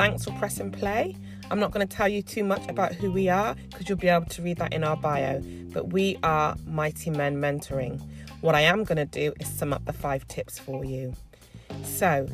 Thanks for pressing play. I'm not going to tell you too much about who we are because you'll be able to read that in our bio. But we are Mighty Men Mentoring. What I am going to do is sum up the five tips for you. So,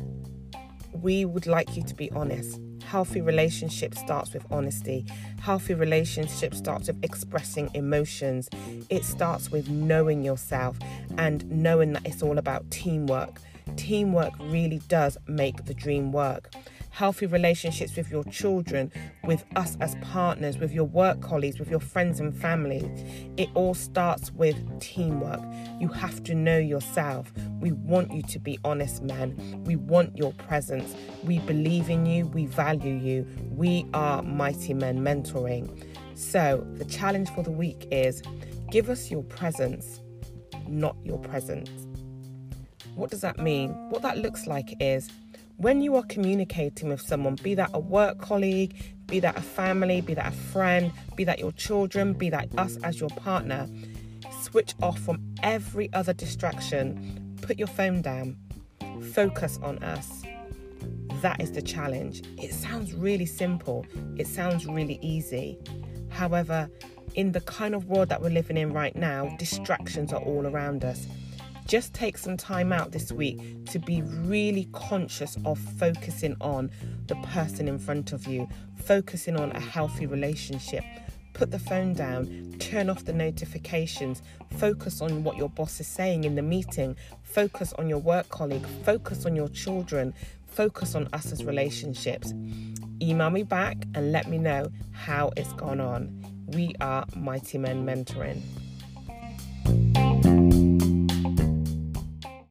we would like you to be honest. Healthy relationship starts with honesty. Healthy relationship starts with expressing emotions. It starts with knowing yourself and knowing that it's all about teamwork. Teamwork really does make the dream work healthy relationships with your children, with us as partners, with your work colleagues, with your friends and family. It all starts with teamwork. You have to know yourself. We want you to be honest, man. We want your presence. We believe in you. We value you. We are Mighty Men Mentoring. So, the challenge for the week is give us your presence, not your presents. What does that mean? What that looks like is when you are communicating with someone, be that a work colleague, be that a family, be that a friend, be that your children, be that us as your partner, switch off from every other distraction. Put your phone down. Focus on us. That is the challenge. It sounds really simple, it sounds really easy. However, in the kind of world that we're living in right now, distractions are all around us just take some time out this week to be really conscious of focusing on the person in front of you, focusing on a healthy relationship. Put the phone down, turn off the notifications, focus on what your boss is saying in the meeting, focus on your work colleague, focus on your children, focus on us as relationships. Email me back and let me know how it's gone on. We are Mighty Men Mentoring.